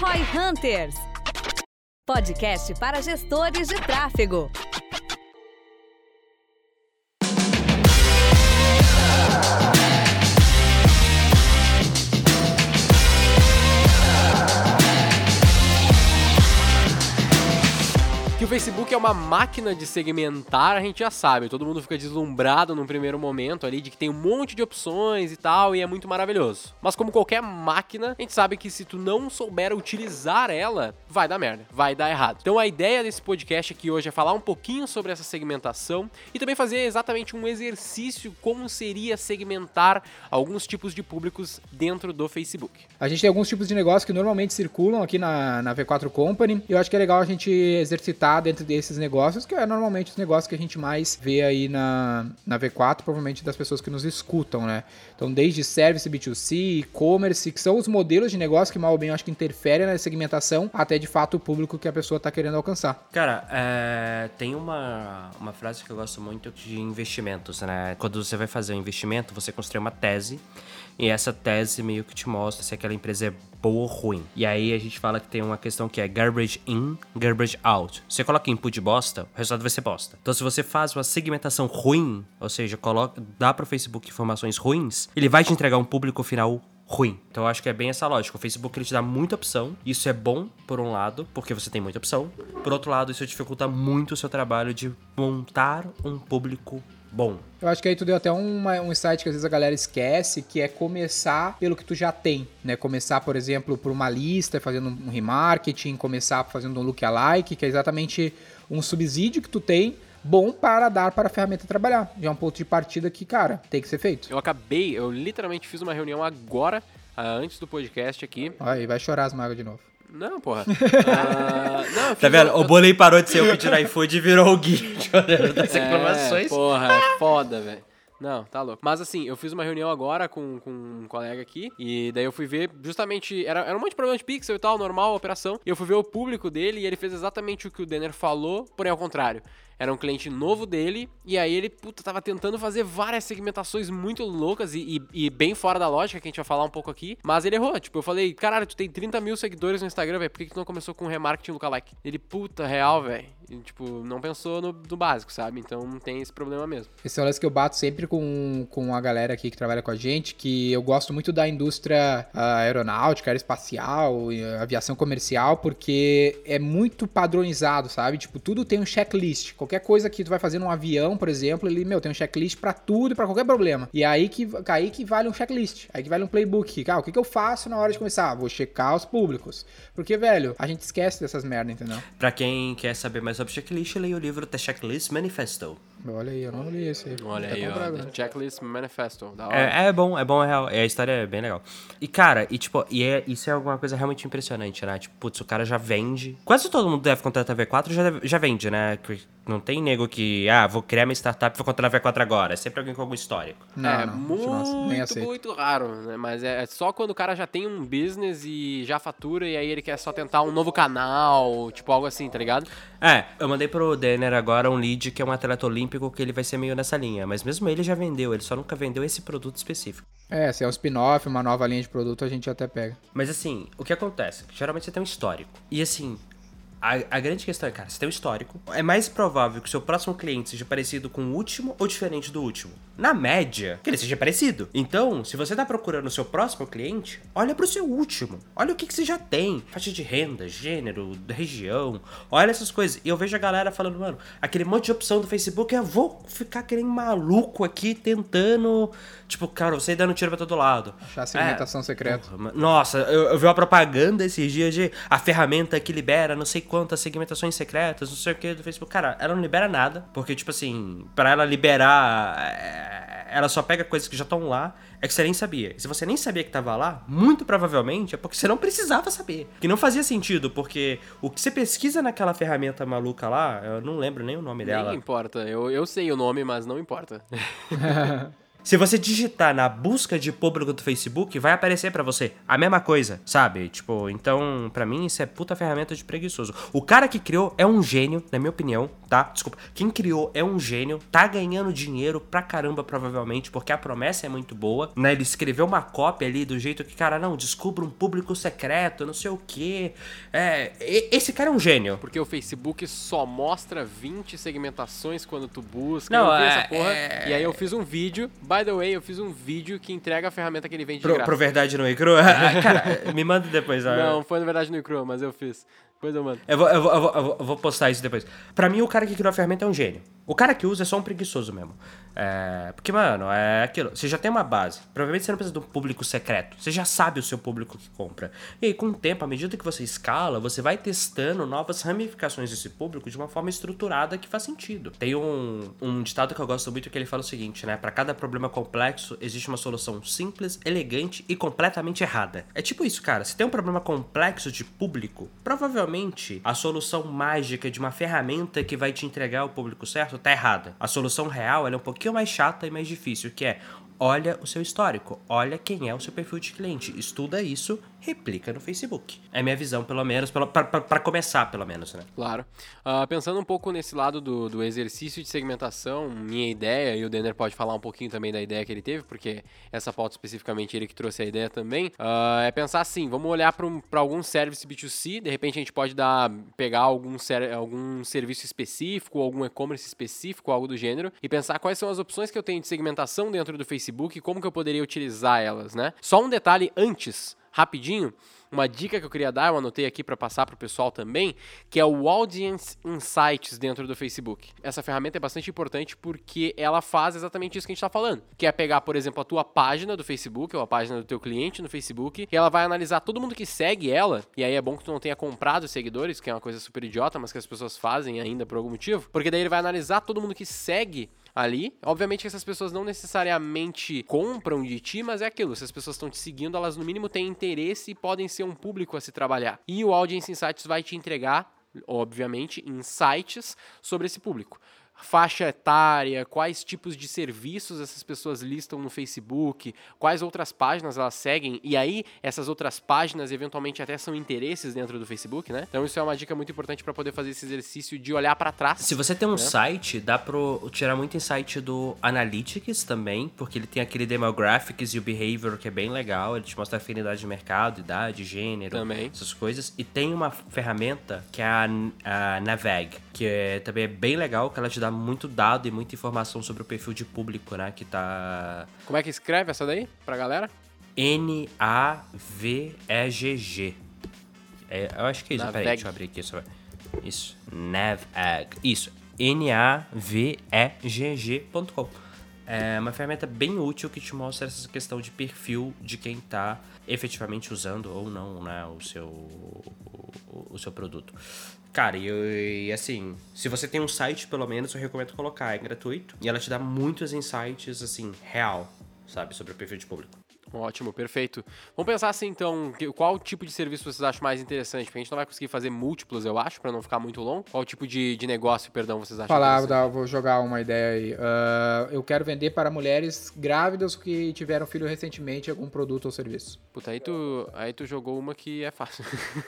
Roy Hunters podcast para gestores de tráfego. Facebook é uma máquina de segmentar, a gente já sabe. Todo mundo fica deslumbrado num primeiro momento ali de que tem um monte de opções e tal, e é muito maravilhoso. Mas como qualquer máquina, a gente sabe que se tu não souber utilizar ela, vai dar merda, vai dar errado. Então a ideia desse podcast aqui hoje é falar um pouquinho sobre essa segmentação e também fazer exatamente um exercício como seria segmentar alguns tipos de públicos dentro do Facebook. A gente tem alguns tipos de negócios que normalmente circulam aqui na, na V4 Company e eu acho que é legal a gente exercitar dentro desses negócios, que é normalmente os negócios que a gente mais vê aí na, na V4, provavelmente das pessoas que nos escutam, né? Então, desde service B2C, e-commerce, que são os modelos de negócio que mal ou bem eu acho que interferem na segmentação, até de fato o público que a pessoa está querendo alcançar. Cara, é, tem uma, uma frase que eu gosto muito de investimentos, né? Quando você vai fazer um investimento, você constrói uma tese e essa tese meio que te mostra se aquela empresa é boa ou ruim. E aí a gente fala que tem uma questão que é garbage in, garbage out. Você coloca input bosta, o resultado vai ser bosta. Então se você faz uma segmentação ruim, ou seja, coloca, dá para o Facebook informações ruins, ele vai te entregar um público final ruim. Então eu acho que é bem essa lógica. O Facebook ele te dá muita opção. Isso é bom por um lado, porque você tem muita opção. Por outro lado, isso dificulta muito o seu trabalho de montar um público bom. Eu acho que aí tu deu até uma, um insight que às vezes a galera esquece, que é começar pelo que tu já tem, né? Começar, por exemplo, por uma lista, fazendo um remarketing, começar fazendo um lookalike, que é exatamente um subsídio que tu tem bom para dar para a ferramenta trabalhar. Já é um ponto de partida que, cara, tem que ser feito. Eu acabei, eu literalmente fiz uma reunião agora, antes do podcast aqui. Aí vai chorar as mágoas de novo. Não, porra. uh, não, tá vendo? O Bolei parou de ser o pedir iFood e virou o Gui das é, reclamações. Porra, é foda, velho. Não, tá louco. Mas assim, eu fiz uma reunião agora com, com um colega aqui, e daí eu fui ver justamente. Era, era um monte de problema de pixel e tal, normal, operação. E eu fui ver o público dele e ele fez exatamente o que o Denner falou, porém ao contrário. Era um cliente novo dele, e aí ele, puta, tava tentando fazer várias segmentações muito loucas e, e, e, bem fora da lógica, que a gente vai falar um pouco aqui. Mas ele errou. Tipo, eu falei, caralho, tu tem 30 mil seguidores no Instagram, velho, por que, que tu não começou com um remarketing lookalike? Ele, puta, real, velho. Tipo, não pensou no, no, básico, sabe? Então tem esse problema mesmo. Esse é o lance que eu bato sempre com, com a galera aqui que trabalha com a gente, que eu gosto muito da indústria uh, aeronáutica, aeroespacial, aviação comercial, porque é muito padronizado, sabe? Tipo, tudo tem um checklist. Qualquer coisa que tu vai fazer num avião, por exemplo, ele, meu, tem um checklist para tudo, para qualquer problema. E aí que, aí que vale um checklist, aí que vale um playbook. Cara, o que, que eu faço na hora de começar? Vou checar os públicos. Porque, velho, a gente esquece dessas merdas, entendeu? Pra quem quer saber mais sobre checklist, leia o livro The Checklist Manifesto. Olha aí, eu não li esse aí. Olha aí, ó, The Checklist Manifesto. É, é, bom, é bom, é real. A história é bem legal. E, cara, e tipo, e é, isso é alguma coisa realmente impressionante, né? Tipo, putz, o cara já vende. Quase todo mundo deve contratar V4 já, já vende, né? Não tem nego que, ah, vou criar minha startup e vou contratar V4 agora. É sempre alguém com algum histórico. Não, é não, muito, muito raro, né? Mas é só quando o cara já tem um business e já fatura e aí ele quer só tentar um novo canal, tipo algo assim, tá ligado? É, eu mandei pro Denner agora um lead que é um atleta olímpico que ele vai ser meio nessa linha. Mas mesmo ele já vendeu, ele só nunca vendeu esse produto específico. É, se é um spin-off, uma nova linha de produto, a gente até pega. Mas assim, o que acontece? Geralmente você tem um histórico. E assim, a, a, grande questão é, cara, você tem um histórico. É mais provável que o seu próximo cliente seja parecido com o último ou diferente do último. Na média, que ele seja parecido. Então, se você tá procurando o seu próximo cliente, olha pro seu último. Olha o que, que você já tem. Faixa de renda, gênero, região. Olha essas coisas. E eu vejo a galera falando, mano, aquele monte de opção do Facebook, eu vou ficar querendo maluco aqui tentando. Tipo, cara, você dando tiro pra todo lado. Achar a segmentação é, secreta. Nossa, eu, eu vi uma propaganda esses dias de a ferramenta que libera não sei quantas segmentações secretas, não sei o que do Facebook. Cara, ela não libera nada, porque, tipo assim, para ela liberar, é, ela só pega coisas que já estão lá, é que você nem sabia. E se você nem sabia que tava lá, muito provavelmente é porque você não precisava saber. Que não fazia sentido, porque o que você pesquisa naquela ferramenta maluca lá, eu não lembro nem o nome nem dela. Nem importa, eu, eu sei o nome, mas não importa. Se você digitar na busca de público do Facebook, vai aparecer pra você a mesma coisa, sabe? Tipo, então, pra mim, isso é puta ferramenta de preguiçoso. O cara que criou é um gênio, na minha opinião, tá? Desculpa. Quem criou é um gênio, tá ganhando dinheiro pra caramba, provavelmente, porque a promessa é muito boa, né? Ele escreveu uma cópia ali do jeito que, cara, não, descubra um público secreto, não sei o quê. É, esse cara é um gênio. Porque o Facebook só mostra 20 segmentações quando tu busca. Não, é- essa porra. é- E aí eu fiz um vídeo. By the way, eu fiz um vídeo que entrega a ferramenta que ele vende de Pro, graça. pro verdade no Icru? Ah, cara, me manda depois. ó. Não, foi na verdade no Chrome, mas eu fiz. Depois eu mando. Eu, vou, eu, vou, eu vou- eu vou postar isso depois. Pra mim, o cara que criou a ferramenta é um gênio. O cara que usa é só um preguiçoso mesmo. É, porque, mano, é aquilo. Você já tem uma base. Provavelmente você não precisa de um público secreto. Você já sabe o seu público que compra. E aí, com o tempo, à medida que você escala, você vai testando novas ramificações desse público de uma forma estruturada que faz sentido. Tem um, um ditado que eu gosto muito que ele fala o seguinte, né? Pra cada problema complexo, existe uma solução simples, elegante e completamente errada. É tipo isso, cara. Se tem um problema complexo de público, provavelmente a solução mágica de uma ferramenta que vai te entregar o público certo tá errada. A solução real é um pouquinho mais chata e mais difícil, que é olha o seu histórico, olha quem é o seu perfil de cliente, estuda isso, replica no Facebook. É minha visão, pelo menos, pra começar, pelo menos, né? Claro. Ah, pensando um pouco nesse lado do, do exercício de segmentação, minha ideia, e o Denner pode falar um pouquinho também da ideia que ele teve, porque essa pauta especificamente ele que trouxe a ideia também, ah, é pensar assim, vamos olhar para algum service B2C, de repente a gente pode dar, pegar algum, ser, algum serviço específico, algum e-commerce específico, algo do gênero, e pensar quais são as opções que eu tenho de segmentação dentro do Facebook e como que eu poderia utilizar elas, né? Só um detalhe antes, rapidinho, uma dica que eu queria dar, eu anotei aqui para passar para o pessoal também, que é o Audience Insights dentro do Facebook. Essa ferramenta é bastante importante porque ela faz exatamente isso que a gente está falando, que é pegar, por exemplo, a tua página do Facebook, ou a página do teu cliente no Facebook, e ela vai analisar todo mundo que segue ela, e aí é bom que tu não tenha comprado seguidores, que é uma coisa super idiota, mas que as pessoas fazem ainda por algum motivo, porque daí ele vai analisar todo mundo que segue ali. Obviamente que essas pessoas não necessariamente compram de ti, mas é aquilo. Se as pessoas estão te seguindo, elas no mínimo têm interesse e podem ser um público a se trabalhar. E o Audience Insights vai te entregar, obviamente, insights sobre esse público. Faixa etária, quais tipos de serviços essas pessoas listam no Facebook, quais outras páginas elas seguem, e aí essas outras páginas eventualmente até são interesses dentro do Facebook, né? Então isso é uma dica muito importante para poder fazer esse exercício de olhar para trás. Se você tem um site, dá pra tirar muito insight do Analytics também, porque ele tem aquele Demographics e o Behavior que é bem legal, ele te mostra afinidade de mercado, idade, gênero, Também. essas coisas. E tem uma ferramenta que é a, a Naveg, que é, também é bem legal, que ela te dá muito dado e muita informação sobre o perfil de público, né, que tá... Como é que escreve essa daí pra galera? N-A-V-E-G-G. É, eu acho que é isso. Peraí, deixa eu abrir aqui. Só... Isso. Naveg. Isso. N-A-V-E-G-G.com. É uma ferramenta bem útil que te mostra essa questão de perfil de quem tá efetivamente usando ou não né, o, seu, o, o seu produto. Cara, e, e assim, se você tem um site, pelo menos, eu recomendo colocar. É gratuito. E ela te dá muitos insights, assim, real, sabe, sobre o perfil de público. Ótimo, perfeito. Vamos pensar assim, então, qual tipo de serviço vocês acham mais interessante? Porque a gente não vai conseguir fazer múltiplos, eu acho, pra não ficar muito longo. Qual tipo de, de negócio, perdão, vocês acham Falar, interessante? vou, jogar uma ideia aí. Ah, eu quero vender para mulheres grávidas que tiveram filho recentemente algum produto ou serviço. Puta, aí tu, aí tu jogou uma que é fácil.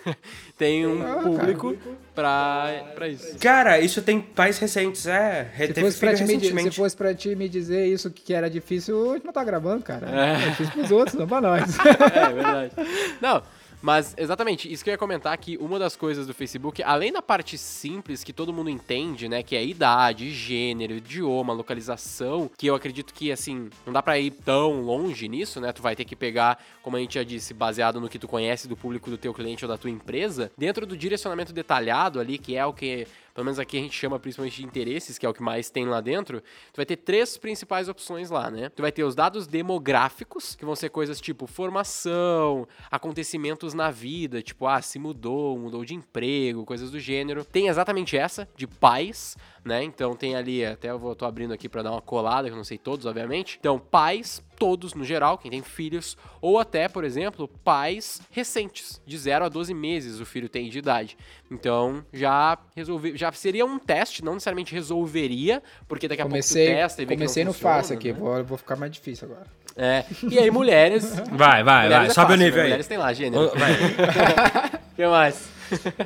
Tem um Ah, público pra, pra isso. Cara, isso tem pais recentes, é. Se fosse, pra ti me, se fosse pra ti me dizer isso que era difícil, a gente não tá gravando, cara. É, difícil outros, não pra nós. É, verdade. Não, mas exatamente, isso que eu ia comentar que uma das coisas do Facebook, além da parte simples que todo mundo entende, né, que é idade, gênero, idioma, localização, que eu acredito que assim, não dá pra ir tão longe nisso, né? Tu vai ter que pegar, como a gente já disse, baseado no que tu conhece do público do teu cliente ou da tua empresa, dentro do direcionamento detalhado ali, que é o que pelo menos aqui a gente chama principalmente de interesses, que é o que mais tem lá dentro, tu vai ter três principais opções lá, né? Tu vai ter os dados demográficos, que vão ser coisas tipo formação, acontecimentos na vida, tipo, ah, se mudou, mudou de emprego, coisas do gênero. Tem exatamente essa, de pais, né? Então tem ali, até eu vou, tô abrindo aqui pra dar uma colada, que eu não sei todos, obviamente. Então, pais, todos, no geral, quem tem filhos, ou até, por exemplo, pais recentes, de 0 a 12 meses o filho tem de idade. Então, já resolve, já seria um teste, não necessariamente resolveria, porque daqui a comecei, pouco tu testa e vê Comecei que não no funciona, fácil aqui, né? vou, vou ficar mais difícil agora. É. E aí, mulheres. Vai, vai, mulheres vai. é Sobe fácil, o nível né? aí. Mulheres tem lá, gênero. Vai. O que mais?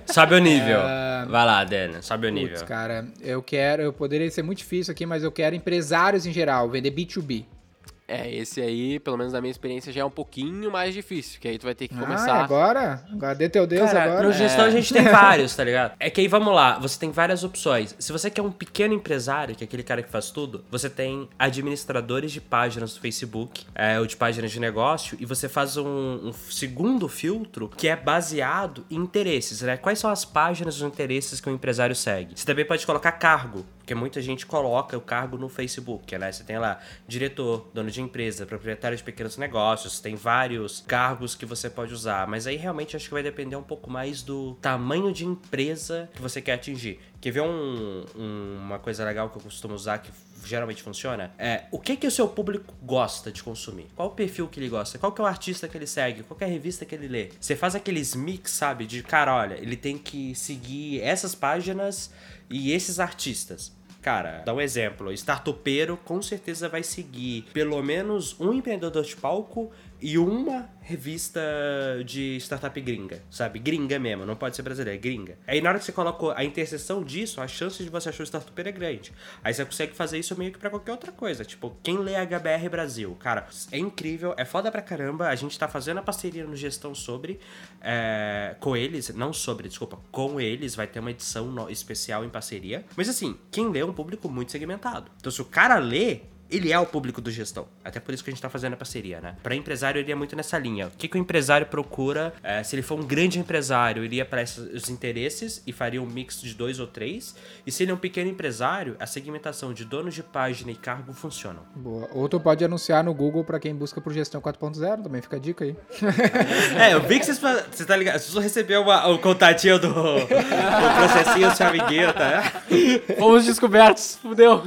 Sobe o nível. É. Vai lá, Dana. Sobe o Putz, nível. cara, eu quero, eu poderia ser muito difícil aqui, mas eu quero empresários em geral, vender B2B. É, esse aí, pelo menos na minha experiência, já é um pouquinho mais difícil, que aí tu vai ter que Ah, começar. agora? Agora dê teu Deus Cara, agora. no gestão a gente tem vários, tá ligado? É que aí vamos lá, você tem várias opções. Se você quer um pequeno empresário, que é aquele cara que faz tudo, você tem administradores de páginas do Facebook, é, ou de páginas de negócio, e você faz um, um segundo filtro que é baseado em interesses, né? Quais são as páginas dos interesses que o empresário segue? Você também pode colocar cargo, porque muita gente coloca o cargo no Facebook, né? Você tem lá diretor, dono de empresa, proprietário de pequenos negócios, tem vários cargos que você pode usar, mas aí realmente acho que vai depender um pouco mais do tamanho de empresa que você quer atingir. Quer ver um- um- uma coisa legal que eu costumo usar que geralmente funciona? É o que que o seu público gosta de consumir? Qual o perfil que ele gosta? Qual que é o artista que ele segue? Qual é a revista que ele lê? Você faz aqueles mix, sabe? De cara, olha, ele tem que seguir essas páginas e esses artistas. Cara, dá um exemplo. Startupeiro com certeza vai seguir pelo menos um empreendedor de palco e uma revista de startup gringa, sabe? Gringa mesmo, não pode ser brasileira, é gringa. Aí na hora que você coloca a interseção disso, a chance de você achar o startupeiro é grande. Aí você consegue fazer isso meio que pra qualquer outra coisa. Tipo, quem lê HBR Brasil? Cara, é incrível, é foda pra caramba. A gente tá fazendo a parceria no Gestão sobre, é, com eles, não sobre, desculpa, com eles, vai ter uma edição especial em parceria. Mas assim, quem lê é um público muito segmentado. Então se o cara lê, ele é o público do gestão. Até por isso que a gente tá fazendo a parceria, né? Pra empresário, ele é muito nessa linha. O que, que o empresário procura? é, se ele for um grande empresário, ele ia para esses interesses e faria um mix de dois ou três. E se ele é um pequeno empresário, a segmentação de donos de página e cargo funcionam. Boa. Ou tu pode anunciar no Google pra quem busca por gestão 4.0, também fica a dica aí. É, eu vi que vocês. Você tá ligado? Vocês recebeu uma- o contatinho do, do processinho do seu amiguinho, tá? Fomos descobertos, fudeu.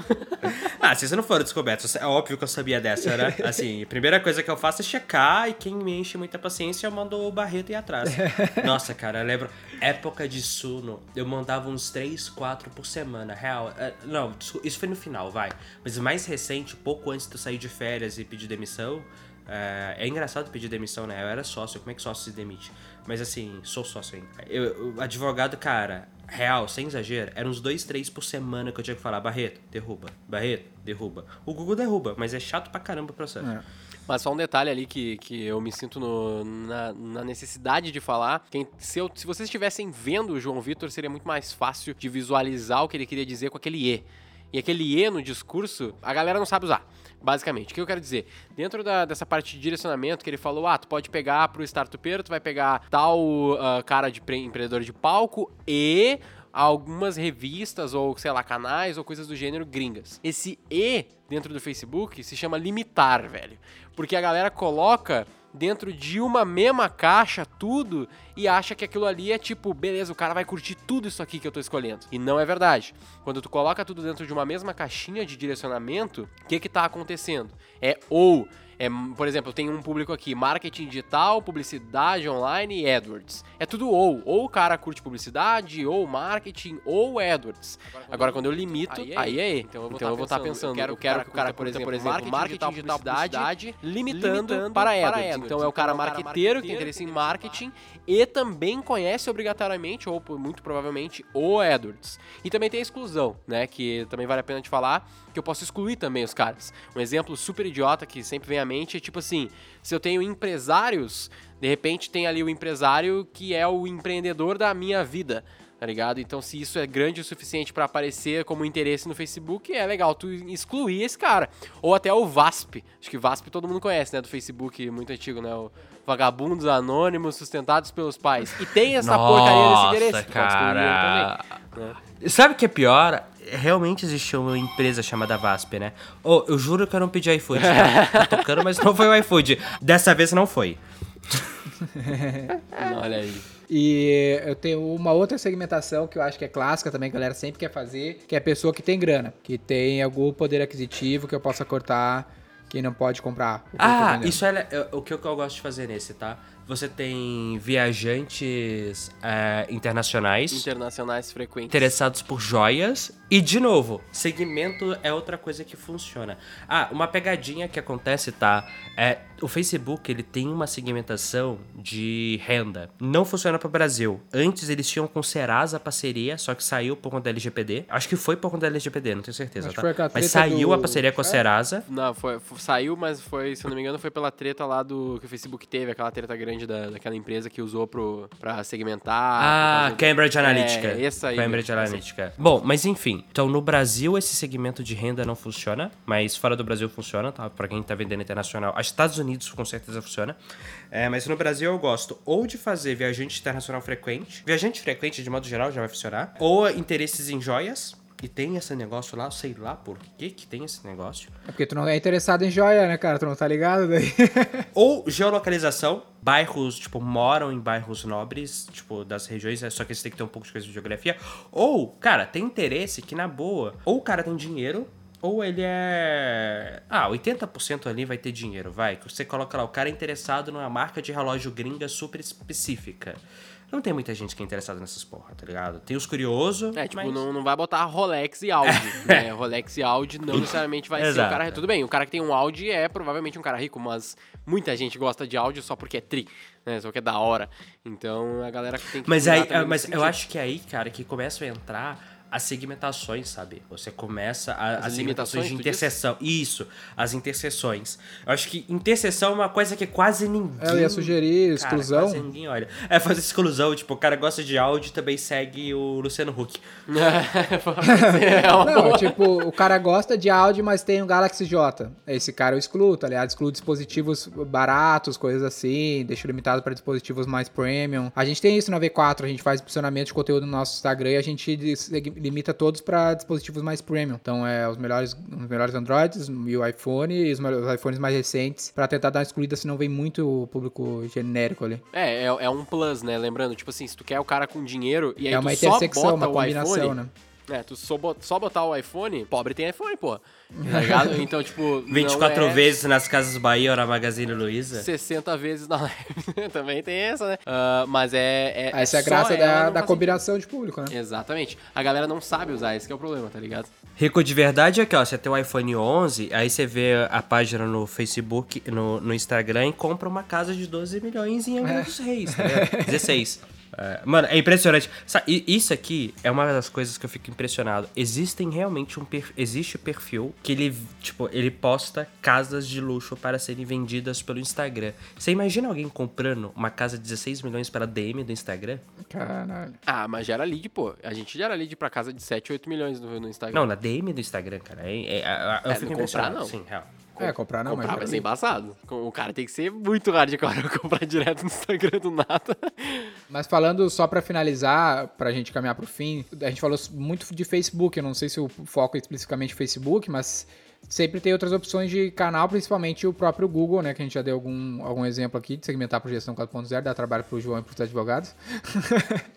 Ah, se vocês não foram descobertos, é óbvio que eu sabia dessa, né? Assim, a primeira coisa que eu faço é checar e quem me enche muita paciência eu mando o Barreto ir atrás. Nossa, cara, eu lembro. Época de Suno, eu mandava uns 3, 4 por semana, real. É, Não, isso foi no final, vai. Mas mais recente, pouco antes de eu sair de férias e pedir demissão. É, é engraçado pedir demissão, né? Eu era sócio, como é que sócio se demite? Mas assim, sou sócio ainda. Eu, o advogado, cara, real, sem exagero, eram uns dois, três por semana que eu tinha que falar: Barreto, derruba. Barreto, derruba. O Google derruba, mas é chato pra caramba o processo. É. Mas só um detalhe ali que, que eu me sinto no- na, na necessidade de falar. Quem, se, eu- se vocês estivessem vendo o João Vitor, seria muito mais fácil de visualizar o que ele queria dizer com aquele E. E aquele E no discurso, a galera não sabe usar. Basicamente, o que eu quero dizer? Dentro da- dessa parte de direcionamento que ele falou, ah, tu pode pegar pro startupeiro, tu vai pegar tal ah, cara de pre- empreendedor de palco e algumas revistas ou, sei lá, canais ou coisas do gênero gringas. Esse E dentro do Facebook se chama limitar, velho. Porque a galera coloca dentro de uma mesma caixa tudo e acha que aquilo ali é tipo, beleza, o cara vai curtir tudo isso aqui que eu tô escolhendo. E não é verdade. Quando tu coloca tudo dentro de uma mesma caixinha de direcionamento, o que que tá acontecendo? É ou é, por exemplo, tem um público aqui, marketing digital, publicidade online e AdWords. É tudo ou. Ou o cara curte publicidade, ou marketing, ou AdWords. Agora, quando eu limito, aí é, então eu vou estar pensando, eu quero, que o cara, por exemplo, por exemplo marketing digital, publicidade, limitando, para AdWords. Então é o cara marqueteiro que tem interesse em marketing e também conhece obrigatoriamente, ou muito provavelmente, o AdWords. E também tem a exclusão, né, que também vale a pena de falar, que eu posso excluir também os caras. Um exemplo super idiota que sempre vem à mente é tipo assim, se eu tenho empresários, de repente tem ali o empresário que é o empreendedor da minha vida, tá ligado? Então se isso é grande o suficiente pra aparecer como interesse no Facebook, é legal tu excluir esse cara. Ou até o VASP, acho que VASP todo mundo conhece, né, do Facebook muito antigo, né, o Vagabundos Anônimos Sustentados pelos Pais. E tem essa porcaria desse interesse, tu pode excluir ele cara. também. né? Sabe o que é pior? Realmente existiu uma empresa chamada VASP, né? Oh, eu juro que eu não pedi iFood. Tá? Tocando, mas não foi o iFood. Dessa vez não foi. Olha aí. E eu tenho uma outra segmentação que eu acho que é clássica também, que a galera sempre quer fazer, que é a pessoa que tem grana, que tem algum poder aquisitivo que eu possa cortar quem não pode comprar. Ah, isso é, é o que eu, que eu gosto de fazer nesse, tá? Você tem viajantes é, internacionais Internacionais frequentes. interessados por joias. E, de novo, segmento é outra coisa que funciona. Ah, uma pegadinha que acontece, tá? É, o Facebook, ele tem uma segmentação de renda. Não funciona pro Brasil. Antes eles tinham com o Serasa parceria, só que saiu por conta da LGPD. Acho que foi por conta da LGPD, não tenho certeza, Acho tá? Mas saiu do- a parceria com a É? Serasa. Não, foi, foi- saiu, mas foi, se eu não me engano, foi pela treta lá do que o Facebook teve, aquela treta grande da, daquela empresa que usou pro, pra segmentar. Ah, do- Cambridge Analytica. É, essa aí. Cambridge. Analytica. Bom, mas enfim. Então, no Brasil, esse segmento de renda não funciona, mas fora do Brasil funciona, tá? Pra quem tá vendendo internacional. Estados Unidos, com certeza, funciona. É, mas no Brasil, eu gosto ou de fazer viajante internacional frequente. Viajante frequente, de modo geral, já vai funcionar. Ou interesses em joias. E tem esse negócio lá, sei lá por que que tem esse negócio. É porque tu não é interessado em joia, né, cara? Tu não tá ligado daí? Ou geolocalização, bairros, tipo, moram em bairros nobres, tipo, das regiões, é só que você tem que ter um pouco de coisa de geografia. Ou, cara, tem interesse que, na boa, ou o cara tem dinheiro, ou ele é. Ah, 80% ali vai ter dinheiro, vai. Você coloca lá, o cara é interessado numa marca de relógio gringa super específica. Não tem muita gente que é interessada nessas porra, tá ligado? Tem os curiosos. É, tipo, mas... não, não vai botar Rolex e Audi, né? Rolex e Audi não necessariamente vai ser o cara... Tudo bem, o cara que tem um Audi é provavelmente um cara rico, mas muita gente gosta de Audi só porque é tri, né? Só que é da hora. Então, a galera tem que... Mas, aí, mas eu acho que é aí, cara, que começam a entrar as segmentações, sabe? Você começa a, As as, segmentações de limitações, tu interseção. Isso, as interseções. Eu acho que interseção é uma coisa que quase ninguém. Eu ia sugerir Cara, exclusão. quase ninguém olha. É fazer exclusão, tipo, o cara gosta de áudio e também segue o Luciano Huck. é uma Não, tipo, o cara gosta de áudio, mas tem o Galaxy J. Esse cara eu excluo, tá ligado? Excluo dispositivos baratos, coisas assim, deixo limitado para dispositivos mais premium. A gente tem isso na V4, a gente faz posicionamento de conteúdo no nosso Instagram e a gente limita todos para dispositivos mais premium. Então, é os melhores, os melhores Androids e o iPhone e os, melhores- os iPhones mais recentes para tentar dar uma excluída, senão vem muito público genérico ali. É, é, é um plus, né? Lembrando, tipo assim, se tu quer o cara com dinheiro e aí É uma tu só bota uma o combinação, iPhone, né? É, tu só, bot- só botar o iPhone, pobre tem iPhone, pô. Tá ligado? Então, tipo. 24 não é vezes nas Casas Bahia ou na Magazine Luiza. 60 vezes na live. Também tem essa, né? Ah, mas é. é Essa é a graça da, da combinação de público, né? Exatamente. A galera não sabe usar, esse que é o problema, tá ligado? Rico de verdade é que, ó, você tem o iPhone 11, aí você vê a página no Facebook, no, no Instagram e compra uma casa de 12 milhões em Angra dos Reis, tá ligado? 16. É, mano, é impressionante. Sa- e Isso aqui é uma das coisas que eu fico impressionado. Existem realmente um per- existe perfil que ele, tipo, ele posta casas de luxo para serem vendidas pelo Instagram. Você imagina alguém comprando uma casa de 16 milhões pela DM do Instagram? Caralho. Ah, mas gera lead, pô. A gente gera lead pra casa de 7, 8 milhões no, no Instagram. Não, na DM do Instagram, cara. É, é- é- eu É, fico não comprar, impressionado. não. Sim, real. É, comprar não, comprar mas... vai ser embaçado. O cara tem que ser muito hardcore pra comprar direto no Instagram do nada. Mas falando só pra finalizar, pra gente caminhar pro fim, a gente falou muito de Facebook, eu não sei se o foco é especificamente Facebook, mas sempre tem outras opções de canal, principalmente o próprio Google, né, que a gente já deu algum, algum exemplo aqui de segmentar por gestão 4.0, dá trabalho pro João e pros advogados.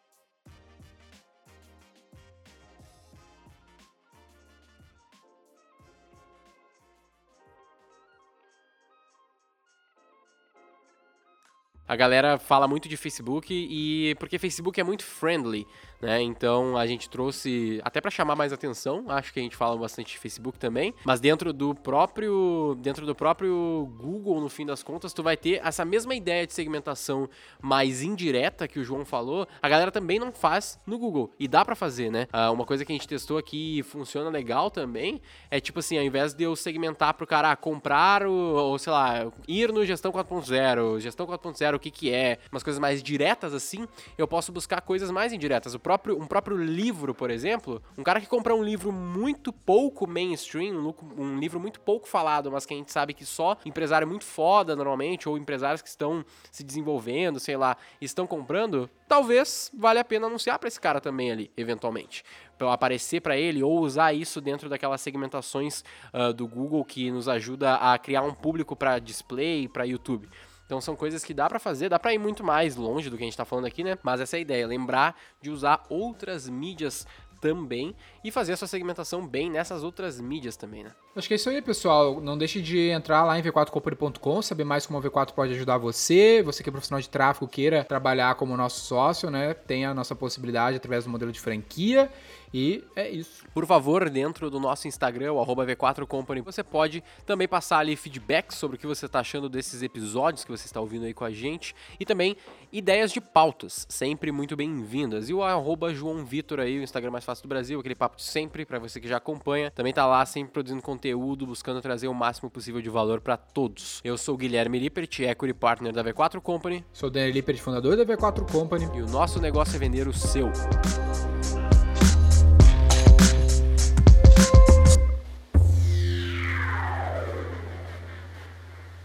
A galera fala muito de Facebook e porque Facebook é muito friendly, né? Então a gente trouxe até pra chamar mais atenção, acho que a gente fala bastante de Facebook também, mas dentro do próprio dentro do próprio Google, no fim das contas, tu vai ter essa mesma ideia de segmentação mais indireta que o João falou, a galera também não faz no Google e dá pra fazer, né? Ah, uma coisa que a gente testou aqui e funciona legal também é tipo assim, ao invés de eu segmentar pro cara ah, comprar o, ou sei lá, ir no gestão 4.0, gestão 4.0, o que que é, umas coisas mais diretas assim, eu posso buscar coisas mais indiretas. O próprio, um próprio livro, por exemplo, um cara que compra um livro muito pouco mainstream, um, um livro muito pouco falado, mas que a gente sabe que só empresário muito foda normalmente, ou empresários que estão se desenvolvendo, sei lá, estão comprando, talvez valha a pena anunciar pra esse cara também ali, eventualmente. Aparecer pra ele ou usar isso dentro daquelas segmentações ah, do Google que nos ajuda a criar um público pra display, pra YouTube. Então são coisas que dá pra fazer, dá pra ir muito mais longe do que a gente tá falando aqui, né? Mas essa é a ideia, lembrar de usar outras mídias também e fazer a sua segmentação bem nessas outras mídias também, né? Acho que é isso aí, pessoal. Não deixe de entrar lá em v4company.com, saber mais como a V4 pode ajudar você. Você que é profissional de tráfego, queira trabalhar como nosso sócio, né? Tem a nossa possibilidade através do modelo de franquia. E é isso. Por favor, dentro do nosso Instagram, o V4Company, você pode também passar ali feedback sobre o que você está achando desses episódios que você está ouvindo aí com a gente. E também ideias de pautas, sempre muito bem-vindas. E o arroba João Vitor aí, o Instagram mais fácil do Brasil, aquele papo de sempre, para você que já acompanha. Também tá lá sempre produzindo conteúdo, buscando trazer o máximo possível de valor para todos. Eu sou o Guilherme Lippert, Equity Partner da V4 Company. Sou o Daniel Lippert, fundador da V4 Company. E o nosso negócio é vender o seu.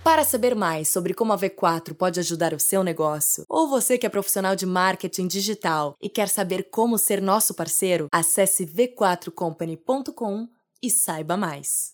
Para saber mais sobre como a V4 pode ajudar o seu negócio, ou você que é profissional de marketing digital e quer saber como ser nosso parceiro, acesse v4company.com e saiba mais.